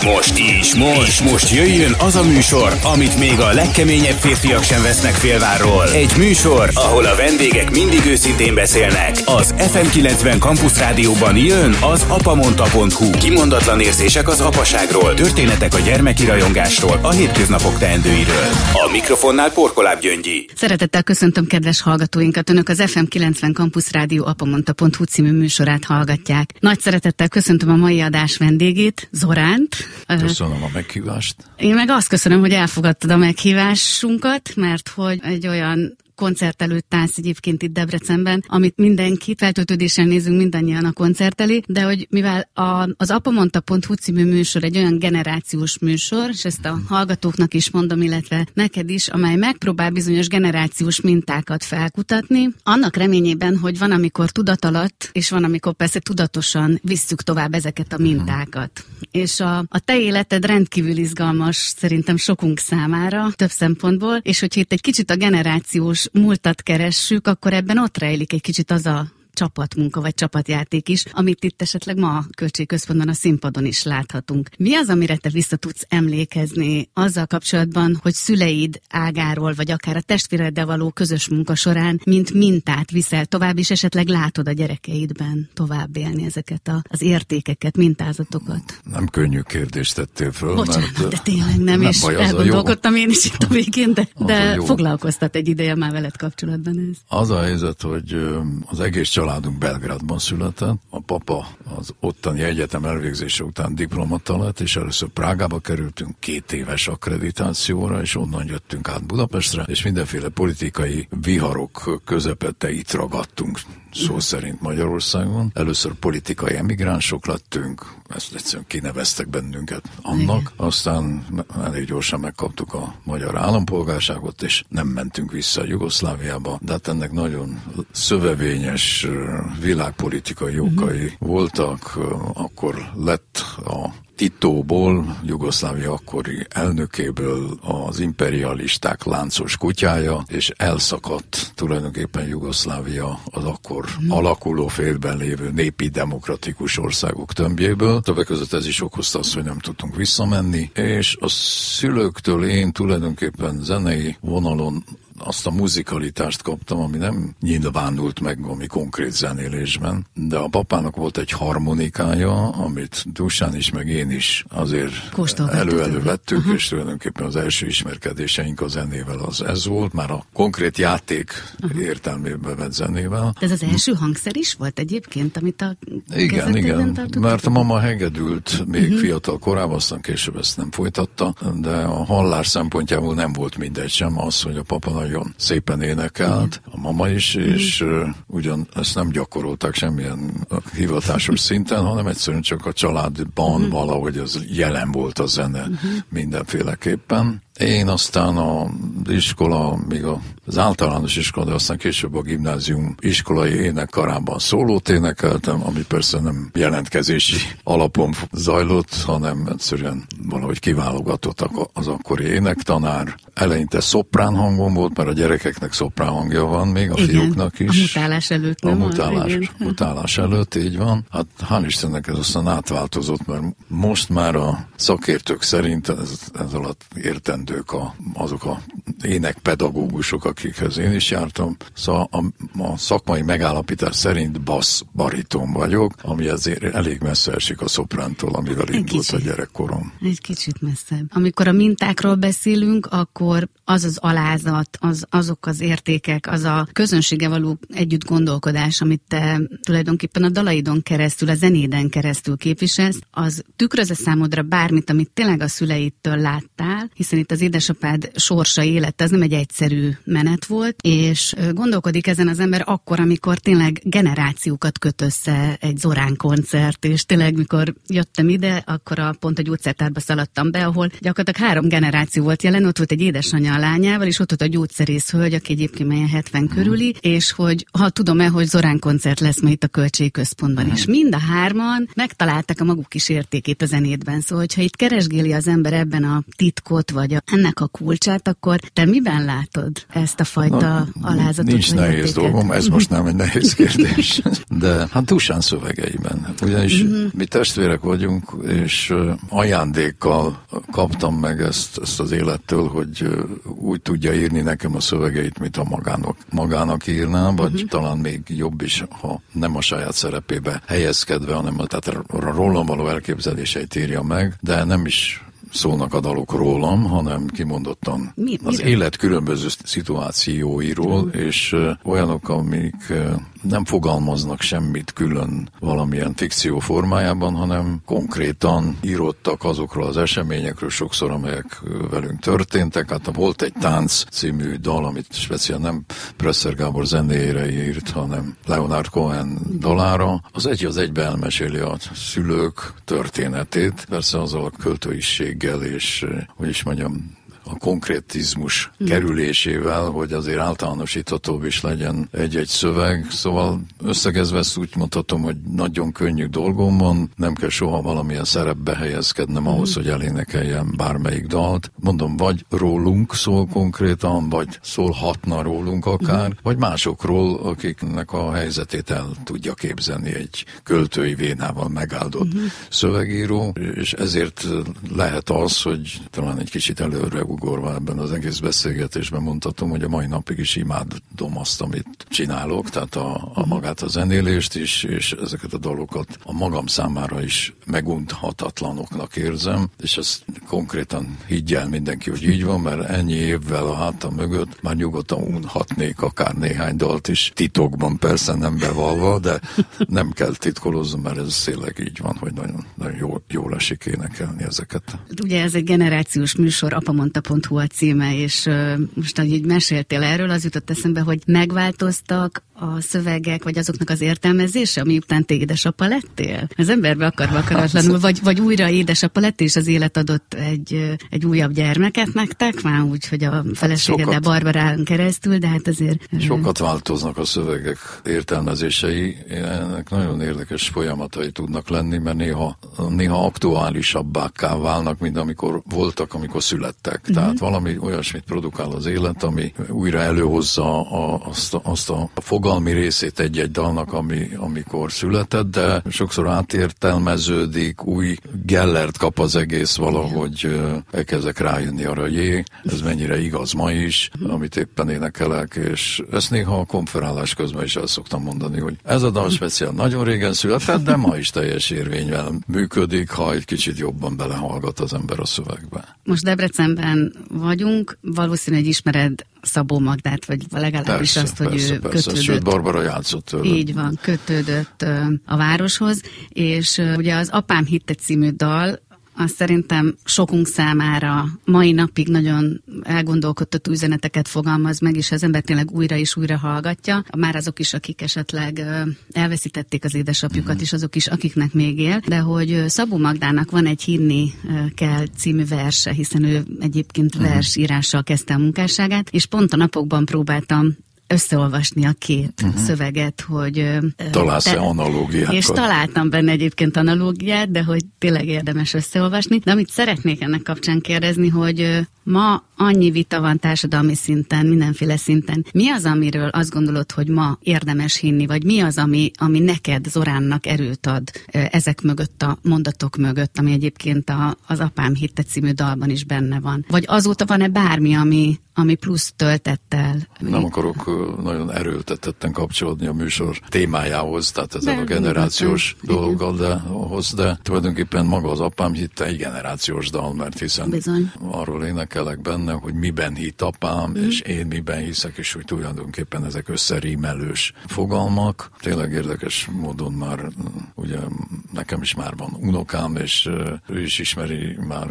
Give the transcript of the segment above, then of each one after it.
És most is, most, most jöjjön az a műsor, amit még a legkeményebb férfiak sem vesznek félvárról. Egy műsor, ahol a vendégek mindig őszintén beszélnek. Az FM90 Campus Rádióban jön az apamonta.hu. Kimondatlan érzések az apaságról, történetek a gyermeki rajongásról, a hétköznapok teendőiről. A mikrofonnál Porkoláb Gyöngyi. Szeretettel köszöntöm kedves hallgatóinkat. Önök az FM90 Campus Rádió apamonta.hu című műsorát hallgatják. Nagy szeretettel köszöntöm a mai adás vendégét, Zoránt. Köszönöm a meghívást. Én meg azt köszönöm, hogy elfogadtad a meghívásunkat, mert hogy egy olyan koncert előtt állsz egyébként itt Debrecenben, amit mindenki feltöltődéssel nézünk mindannyian a koncert elé, de hogy mivel a, az apamonta.hu című műsor egy olyan generációs műsor, és ezt a hallgatóknak is mondom, illetve neked is, amely megpróbál bizonyos generációs mintákat felkutatni, annak reményében, hogy van, amikor tudat alatt, és van, amikor persze tudatosan visszük tovább ezeket a mintákat. És a, a te életed rendkívül izgalmas szerintem sokunk számára, több szempontból, és hogyha itt egy kicsit a generációs múltat keressük, akkor ebben ott rejlik egy kicsit az a csapatmunka vagy csapatjáték is, amit itt esetleg ma a költségközpontban a színpadon is láthatunk. Mi az, amire te vissza tudsz emlékezni azzal kapcsolatban, hogy szüleid ágáról, vagy akár a testvéreddel való közös munka során, mint mintát viszel tovább, és esetleg látod a gyerekeidben tovább élni ezeket a, az értékeket, mintázatokat? Nem könnyű kérdést tettél föl. Bocsánat, mert, de tényleg nem, nem és baj, elgondolkodtam én is itt a végén, de, de foglalkoztat egy ideje már veled kapcsolatban ez. Az a helyzet, hogy az egész családunk Belgrádban született. A papa az ottani egyetem elvégzése után diplomata lett, és először Prágába kerültünk két éves akkreditációra, és onnan jöttünk át Budapestre, és mindenféle politikai viharok közepette itt ragadtunk szó szerint Magyarországon. Először politikai emigránsok lettünk, ezt egyszerűen kineveztek bennünket annak, aztán elég gyorsan megkaptuk a magyar állampolgárságot, és nem mentünk vissza Jugoszláviába, de hát ennek nagyon szövevényes világpolitikai okai uh-huh. voltak, akkor lett a Titóból, Jugoszlávia akkori elnökéből az imperialisták láncos kutyája, és elszakadt tulajdonképpen Jugoszlávia az akkor mm. alakuló félben lévő népi demokratikus országok tömbjéből. Többek között ez is okozta azt, hogy nem tudtunk visszamenni, és a szülőktől én tulajdonképpen zenei vonalon azt a muzikalitást kaptam, ami nem nyilvánult meg ami konkrét zenélésben, de a papának volt egy harmonikája, amit Dusán is, meg én is azért elő-elő vettük, uh-huh. és tulajdonképpen az első ismerkedéseink a zenével az ez volt, már a konkrét játék uh-huh. értelmében vett zenével. De ez az első hangszer is volt egyébként, amit a Igen, igen, mert a mama hegedült még uh-huh. fiatal korában, aztán később ezt nem folytatta, de a hallás szempontjából nem volt mindegy sem az, hogy a papa nagy nagyon szépen énekelt, a mama is, mhm. és uh, ugyan ezt nem gyakorolták semmilyen hivatásos szinten, hanem egyszerűen csak a családban uh-huh. valahogy az jelen volt a zene mindenféleképpen. Én aztán az iskola, még az általános iskola, de aztán később a gimnázium iskolai énekkarában szólót énekeltem, ami persze nem jelentkezési alapon zajlott, hanem egyszerűen valahogy kiválogatott az akkori énektanár. Eleinte szoprán hangom volt, mert a gyerekeknek szoprán hangja van, még a igen, fiúknak is. A mutálás előtt. Nem a mutálás, igen. mutálás előtt, így van. Hát hál' Istennek ez aztán átváltozott, mert most már a szakértők szerint ez, ez alatt értendő értendők a, azok a énekpedagógusok, akikhez én is jártam. Szóval a, a szakmai megállapítás szerint bassz bariton vagyok, ami azért elég messze esik a szoprántól, amivel Egy indult kicsit. a gyerekkorom. Egy kicsit messzebb. Amikor a mintákról beszélünk, akkor az az alázat, az, azok az értékek, az a közönsége való együtt gondolkodás, amit te tulajdonképpen a dalaidon keresztül, a zenéden keresztül képviselsz, az tükröz számodra bármit, amit tényleg a szüleitől láttál, hiszen itt az az édesapád sorsa élet, ez nem egy egyszerű menet volt, és gondolkodik ezen az ember akkor, amikor tényleg generációkat köt össze egy Zorán koncert, és tényleg mikor jöttem ide, akkor a, pont a gyógyszertárba szaladtam be, ahol gyakorlatilag három generáció volt jelen, ott volt egy édesanyja a lányával, és ott volt a gyógyszerész hölgy, aki egyébként melyen 70 körüli, és hogy ha tudom-e, hogy Zorán koncert lesz majd itt a költségközpontban, és mind a hárman megtalálták a maguk kis értékét a zenétben. Szóval, hogyha itt keresgéli az ember ebben a titkot, vagy a ennek a kulcsát, akkor Te miben látod ezt a fajta Na, alázatot? Nincs nehéz értéket? dolgom, ez most nem egy nehéz kérdés, de hát Dusán szövegeiben. Ugyanis uh-huh. mi testvérek vagyunk, és ajándékkal kaptam meg ezt, ezt az élettől, hogy úgy tudja írni nekem a szövegeit, mint a magának, magának írná, vagy uh-huh. talán még jobb is, ha nem a saját szerepébe helyezkedve, hanem a, tehát a rólam való elképzeléseit írja meg, de nem is szólnak a dalok rólam, hanem kimondottan mi, az élet különböző szituációiról, mm. és olyanok, amik nem fogalmaznak semmit külön valamilyen fikció formájában, hanem konkrétan írottak azokról az eseményekről sokszor, amelyek velünk történtek. Hát volt egy Tánc című dal, amit speciál nem Presser Gábor zenéjére írt, hanem Leonard Cohen dalára. Az egy az egybe elmeséli a szülők történetét, persze azzal a költőiséggel és, hogy is mondjam, a konkrétizmus mm. kerülésével, hogy azért általánosíthatóbb is legyen egy-egy szöveg. Szóval összegezve ezt úgy mondhatom, hogy nagyon könnyű dolgom van, nem kell soha valamilyen szerepbe helyezkednem ahhoz, mm. hogy elénekeljem bármelyik dalt. Mondom, vagy rólunk szól konkrétan, vagy szólhatna rólunk akár, mm. vagy másokról, akiknek a helyzetét el tudja képzelni egy költői vénával megáldott mm. szövegíró, és ezért lehet az, hogy talán egy kicsit előre ugorva ebben az egész beszélgetésben mondhatom, hogy a mai napig is imádom azt, amit csinálok, tehát a, a magát a zenélést is, és ezeket a dalokat a magam számára is megunthatatlanoknak érzem, és ezt konkrétan higgyel mindenki, hogy így van, mert ennyi évvel a hátam mögött már nyugodtan unhatnék akár néhány dalt is, titokban persze nem bevalva, de nem kell titkolózni, mert ez tényleg így van, hogy nagyon, nagyon jól, jól esik énekelni ezeket. Ugye ez egy generációs műsor, apa mondta Pont.hu a címe, és most, ahogy így meséltél erről, az jutott eszembe, hogy megváltoztak a szövegek, vagy azoknak az értelmezése, ami után te édesapa lettél? Az emberbe akarva akaratlanul, vagy, vagy újra édesapa lett, és az élet adott egy, egy újabb gyermeket nektek, már úgy, hogy a feleségeddel hát Barbarán keresztül, de hát azért... Sokat változnak a szövegek értelmezései, ennek nagyon érdekes folyamatai tudnak lenni, mert néha, néha aktuálisabbá válnak, mint amikor voltak, amikor születtek. Uh-huh. Tehát valami olyasmit produkál az élet, ami újra előhozza a, azt, a, azt a fogalmi részét egy-egy dalnak, ami, amikor született, de sokszor átértelmeződik, új gellert kap az egész valahogy elkezdek rájönni arra, hogy ez mennyire igaz ma is, amit éppen énekelek, és ezt néha a konferálás közben is el szoktam mondani, hogy ez a dal speciál nagyon régen született, de ma is teljes érvényvel működik, ha egy kicsit jobban belehallgat az ember a szövegbe. Most Debrecenben vagyunk, valószínűleg ismered Szabó Magdát, vagy legalábbis persze, azt, hogy persze, ő persze. kötődött. Sőt, Barbara játszott tőle. Így van, kötődött a városhoz, és ugye az Apám hitte című dal azt szerintem sokunk számára mai napig nagyon elgondolkodtató üzeneteket fogalmaz meg, és az ember tényleg újra és újra hallgatja. Már azok is, akik esetleg elveszítették az édesapjukat, mm-hmm. és azok is, akiknek még él, de hogy Szabó Magdának van egy Hinni kell című verse, hiszen ő egyébként mm-hmm. versírással kezdte a munkásságát, és pont a napokban próbáltam összeolvasni a két uh-huh. szöveget, hogy... Találsz-e te, analógiákat? És találtam benne egyébként analógiát, de hogy tényleg érdemes összeolvasni. De amit szeretnék ennek kapcsán kérdezni, hogy ma annyi vita van társadalmi szinten, mindenféle szinten. Mi az, amiről azt gondolod, hogy ma érdemes hinni, vagy mi az, ami, ami neked, Zoránnak erőt ad ezek mögött, a mondatok mögött, ami egyébként a, az Apám hitte című dalban is benne van? Vagy azóta van-e bármi, ami, ami plusz töltettel? Nem akarok nagyon erőltetetten kapcsolódni a műsor témájához, tehát ezzel a generációs dolggal, de, ahhoz, de tulajdonképpen maga az apám hitte egy generációs dal, mert hiszen Bizony. arról énekelek benne, hogy miben hitt apám, mm. és én miben hiszek, és hogy tulajdonképpen ezek összerímelős fogalmak. Tényleg érdekes módon már, ugye nekem is már van unokám, és ő is ismeri már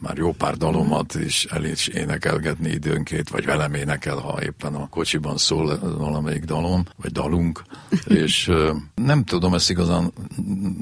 már jó pár dalomat is el is énekelgetni időnként, vagy velem énekel, ha éppen a kocsiban szól valamelyik dalom, vagy dalunk, és nem tudom ezt igazán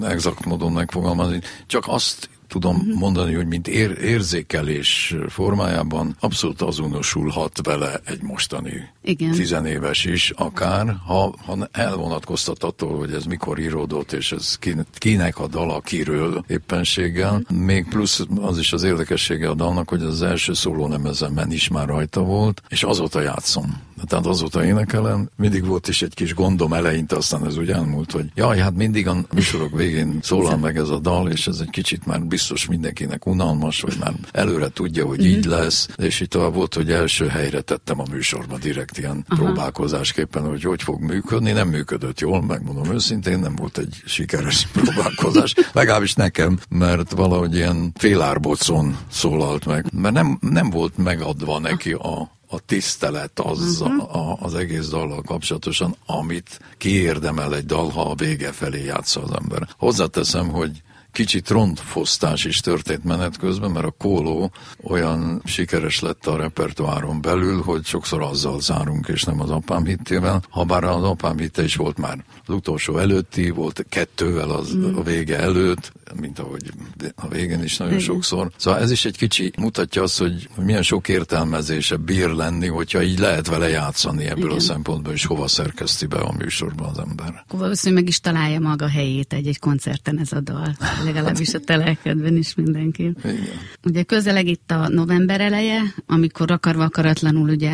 exakt módon megfogalmazni, csak azt tudom uh-huh. mondani, hogy mint ér, érzékelés formájában abszolút azonosulhat vele egy mostani Igen. tizenéves is, akár, ha, ha elvonatkoztat attól, hogy ez mikor íródott, és ez kinek a dala, kiről éppenséggel. Uh-huh. Még plusz az is az érdekessége a dalnak, hogy az első szóló nemezemen is már rajta volt, és azóta játszom. Tehát azóta énekelem, mindig volt is egy kis gondom eleinte, aztán ez úgy elmúlt, hogy jaj, hát mindig a műsorok végén szólal meg ez a dal, és ez egy kicsit már biztos mindenkinek unalmas, vagy már előre tudja, hogy így mhm. lesz, és itt tovább volt, hogy első helyre tettem a műsorba direkt ilyen Aha. próbálkozásképpen, hogy hogy fog működni, nem működött jól, megmondom őszintén, nem volt egy sikeres próbálkozás, legalábbis nekem, mert valahogy ilyen félárbocon szólalt meg, mert nem, nem volt megadva neki a a tisztelet az, uh-huh. a, az egész dallal kapcsolatosan, amit kiérdemel egy dal, ha a vége felé játsza az ember. Hozzáteszem, hogy kicsit rontfosztás is történt menet közben, mert a kóló olyan sikeres lett a repertoáron belül, hogy sokszor azzal zárunk, és nem az apám hittével. Habár az apám hitte is volt már az utolsó előtti, volt kettővel az mm. a vége előtt, mint ahogy a végén is nagyon Igen. sokszor. Szóval ez is egy kicsi mutatja azt, hogy milyen sok értelmezése bír lenni, hogyha így lehet vele játszani ebből Igen. a szempontból, és hova szerkeszti be a műsorban az ember. Valószínűleg meg is találja maga helyét egy-egy koncerten ez a dal legalábbis a telelkedben is mindenki. Igen. Ugye közeleg itt a november eleje, amikor akarva akaratlanul ugye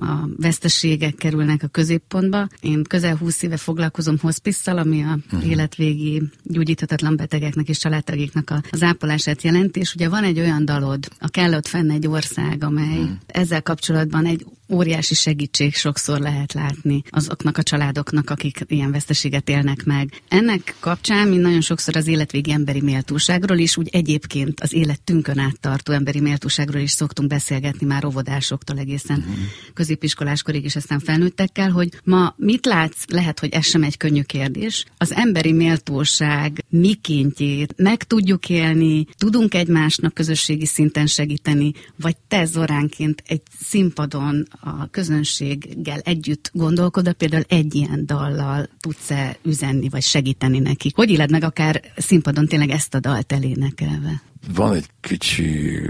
a veszteségek kerülnek a középpontba. Én közel 20 éve foglalkozom hospisszal, ami a uh-huh. életvégi gyógyíthatatlan betegeknek és családtagiknak az ápolását jelenti, és ugye van egy olyan dalod, a Kell ott fenn egy ország, amely uh-huh. ezzel kapcsolatban egy óriási segítség sokszor lehet látni azoknak a családoknak, akik ilyen veszteséget élnek meg. Ennek kapcsán mi nagyon sokszor az életvégi emberi méltóságról is, úgy egyébként az életünkön áttartó emberi méltóságról is szoktunk beszélgetni már óvodásoktól egészen uh-huh. középiskoláskorig és aztán felnőttekkel, hogy ma mit látsz, lehet, hogy ez sem egy könnyű kérdés, az emberi méltóság mikéntjét meg tudjuk élni, tudunk egymásnak közösségi szinten segíteni, vagy te Zoránként egy színpadon a közönséggel együtt gondolkod, például egy ilyen dallal tudsz-e üzenni, vagy segíteni neki? Hogy éled meg akár színpadon tényleg ezt a dalt elénekelve? Van egy kicsi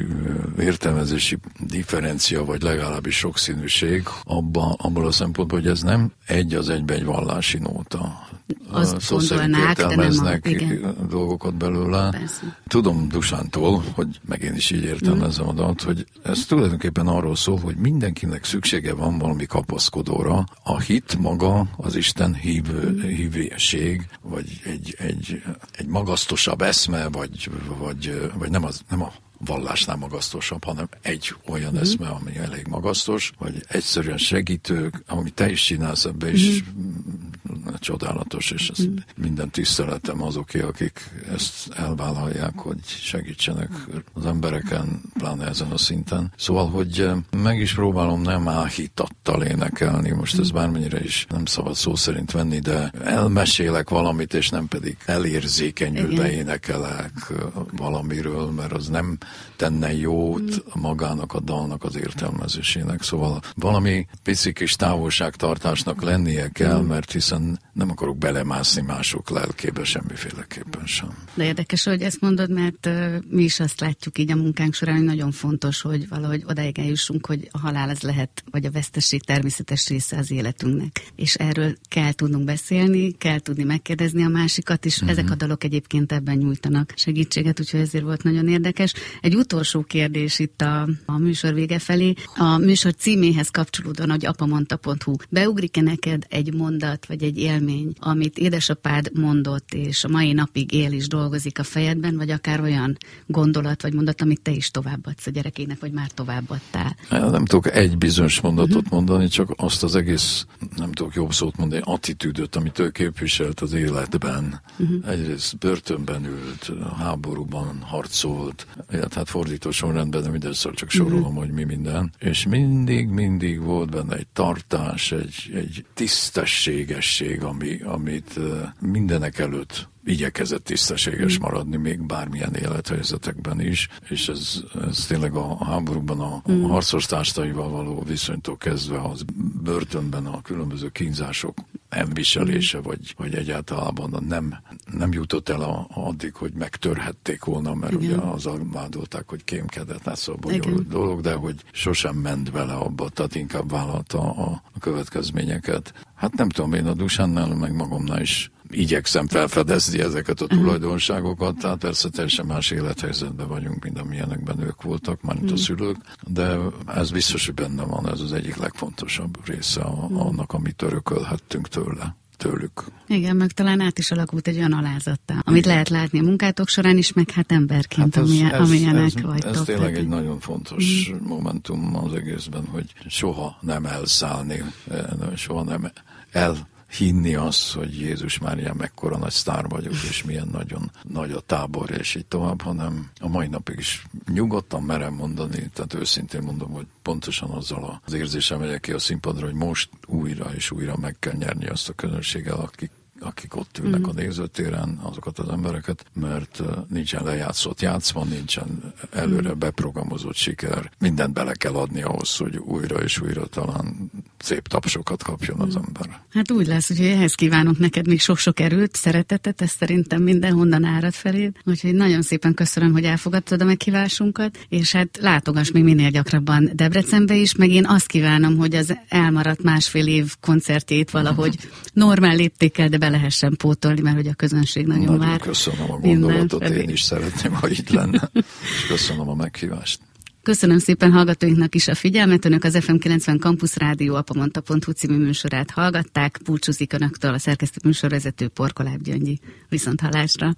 értelmezési differencia, vagy legalábbis sokszínűség abban, abban a szempontból, hogy ez nem egy az egybe egy vallási nóta azt szó szerint értelmeznek a, dolgokat belőle. Persze. Tudom Dusántól, hogy meg én is így értelmezem mm. adat, hogy ez tulajdonképpen arról szól, hogy mindenkinek szüksége van valami kapaszkodóra. A hit maga, az Isten hívő, mm. hívőség, vagy egy, egy, egy magasztosabb eszme, vagy, vagy, vagy nem, az, nem a vallásnál magasztosabb, hanem egy olyan mm. eszme, ami elég magasztos, vagy egyszerűen segítő, ami te is csinálsz ebbe is mm csodálatos, és ez mm. minden tiszteletem azoké, akik ezt elvállalják, hogy segítsenek az embereken, pláne ezen a szinten. Szóval, hogy eh, meg is próbálom nem áhítattal énekelni, most ez mm. bármennyire is nem szabad szó szerint venni, de elmesélek valamit, és nem pedig elérzékenyülve énekelek eh, valamiről, mert az nem tenne jót mm. magának a dalnak az értelmezésének. Szóval valami pici kis távolságtartásnak lennie kell, mert hiszen nem akarok belemászni mások lelkébe semmiféleképpen sem. De érdekes, hogy ezt mondod, mert mi is azt látjuk így a munkánk során, hogy nagyon fontos, hogy valahogy odaig eljussunk, hogy a halál az lehet, vagy a veszteség természetes része az életünknek. És erről kell tudnunk beszélni, kell tudni megkérdezni a másikat, és uh-huh. ezek a dalok egyébként ebben nyújtanak segítséget, úgyhogy ezért volt nagyon érdekes. Egy utolsó kérdés itt a, a műsor vége felé. A műsor címéhez kapcsolódóan, hogy apamondta.hu. Beugrik-e neked egy mondat, vagy egy élmény, amit édesapád mondott, és a mai napig él és dolgozik a fejedben, vagy akár olyan gondolat, vagy mondat, amit te is továbbadsz a gyerekének, vagy már továbbadtál? Nem tudok egy bizonyos mondatot mondani, csak azt az egész, nem tudok jobb szót mondani, attitűdöt, amit ő képviselt az életben. Uh-huh. Egyrészt börtönben ült, háborúban harcolt, hát fordító sorrendben, de mindössze csak sorolom, uh-huh. hogy mi minden. És mindig, mindig volt benne egy tartás, egy, egy tisztességesség, ami, amit mindenek előtt igyekezett tisztességes mm. maradni még bármilyen élethelyzetekben is, és ez, ez tényleg a háborúban a, mm. harcos társaival való viszonytól kezdve az börtönben a különböző kínzások elviselése, vagy, vagy egyáltalán nem, nem jutott el a, addig, hogy megtörhették volna, mert Igen. ugye az vádolták, hogy kémkedett, hát szóval bonyolult dolog, de hogy sosem ment bele abba, tehát inkább vállalta a, a következményeket. Hát nem tudom, én a Dusánnál, meg magamnál is igyekszem felfedezni ezeket a tulajdonságokat, tehát persze teljesen más élethelyzetben vagyunk, mint amilyenekben ők voltak, mint a hmm. szülők, de ez biztos, hogy benne van, ez az egyik legfontosabb része hmm. annak, amit örökölhettünk tőle tőlük. Igen, meg talán át is alakult egy olyan alázattá, amit Igen. lehet látni a munkátok során is, meg hát emberként, hát ez, amilyen, ez, amilyenek ez, vagytok. Ez tényleg egy nagyon fontos mm. momentum az egészben, hogy soha nem elszállni, eh, soha nem el hinni azt, hogy Jézus Mária mekkora nagy sztár vagyok, és milyen nagyon nagy a tábor, és így tovább, hanem a mai napig is nyugodtan merem mondani, tehát őszintén mondom, hogy pontosan azzal az érzésem megyek ki a színpadra, hogy most újra és újra meg kell nyerni azt a közönséggel, akik akik ott ülnek mm. a nézőtéren, azokat az embereket, mert nincsen lejátszott játszma, nincsen előre mm. beprogramozott siker. Mindent bele kell adni ahhoz, hogy újra és újra talán szép tapsokat kapjon az mm. ember. Hát úgy lesz, hogy ehhez kívánok neked még sok-sok erőt, szeretetet, ez szerintem mindenhonnan árad feléd. Úgyhogy nagyon szépen köszönöm, hogy elfogadtad a meghívásunkat, és hát látogass még minél gyakrabban Debrecenbe is, meg én azt kívánom, hogy az elmaradt másfél év koncertjét valahogy normál léptékkel, de be lehessen pótolni, mert hogy a közönség nagyon, nagyon vár. köszönöm a gondolatot, én is szeretném, ha itt lenne, és köszönöm a meghívást. Köszönöm szépen hallgatóinknak is a figyelmet. Önök az FM90 Campus Rádió apamonta.hu című műsorát hallgatták. Búcsúzik Önöktől a szerkesztő műsorvezető Porkoláb Gyöngyi. Viszont hallásra.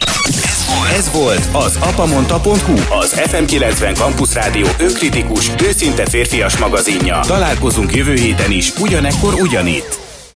Ez volt az apamonta.hu, az FM90 Campus Rádió önkritikus, őszinte férfias magazinja. Találkozunk jövő héten is, ugyanekkor ugyanitt.